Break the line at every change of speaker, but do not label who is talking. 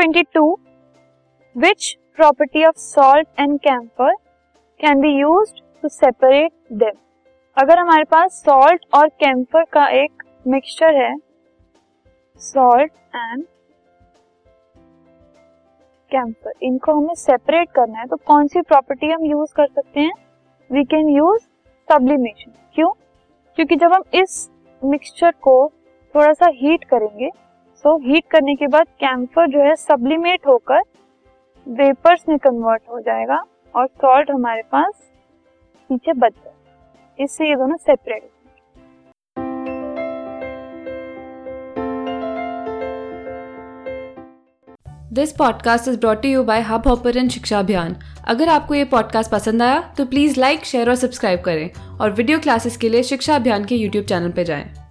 22 which property of salt and camphor can be used to separate them? अगर हमारे पास salt और camphor का एक मिक्सचर है सॉल्ट एंड कैम्फर इनको हमें सेपरेट करना है तो कौन सी प्रॉपर्टी हम यूज़ कर सकते हैं? वी कैन यूज़ सब्लिमेशन क्यों? क्योंकि जब हम इस मिक्सचर को थोड़ा सा हीट करेंगे सो हीट करने के बाद कैम्फर जो है सब्लिमेट होकर वेपर्स में कन्वर्ट हो जाएगा और सॉल्ट हमारे पास पीछे बच जाए इससे ये दोनों separate
this podcast is brought you by hub hopper Shiksha Abhiyan अगर आपको ये पॉडकास्ट पसंद आया तो प्लीज़ लाइक शेयर और सब्सक्राइब करें और वीडियो क्लासेस के लिए शिक्षा अभियान के यूट्यूब चैनल पर जाएँ।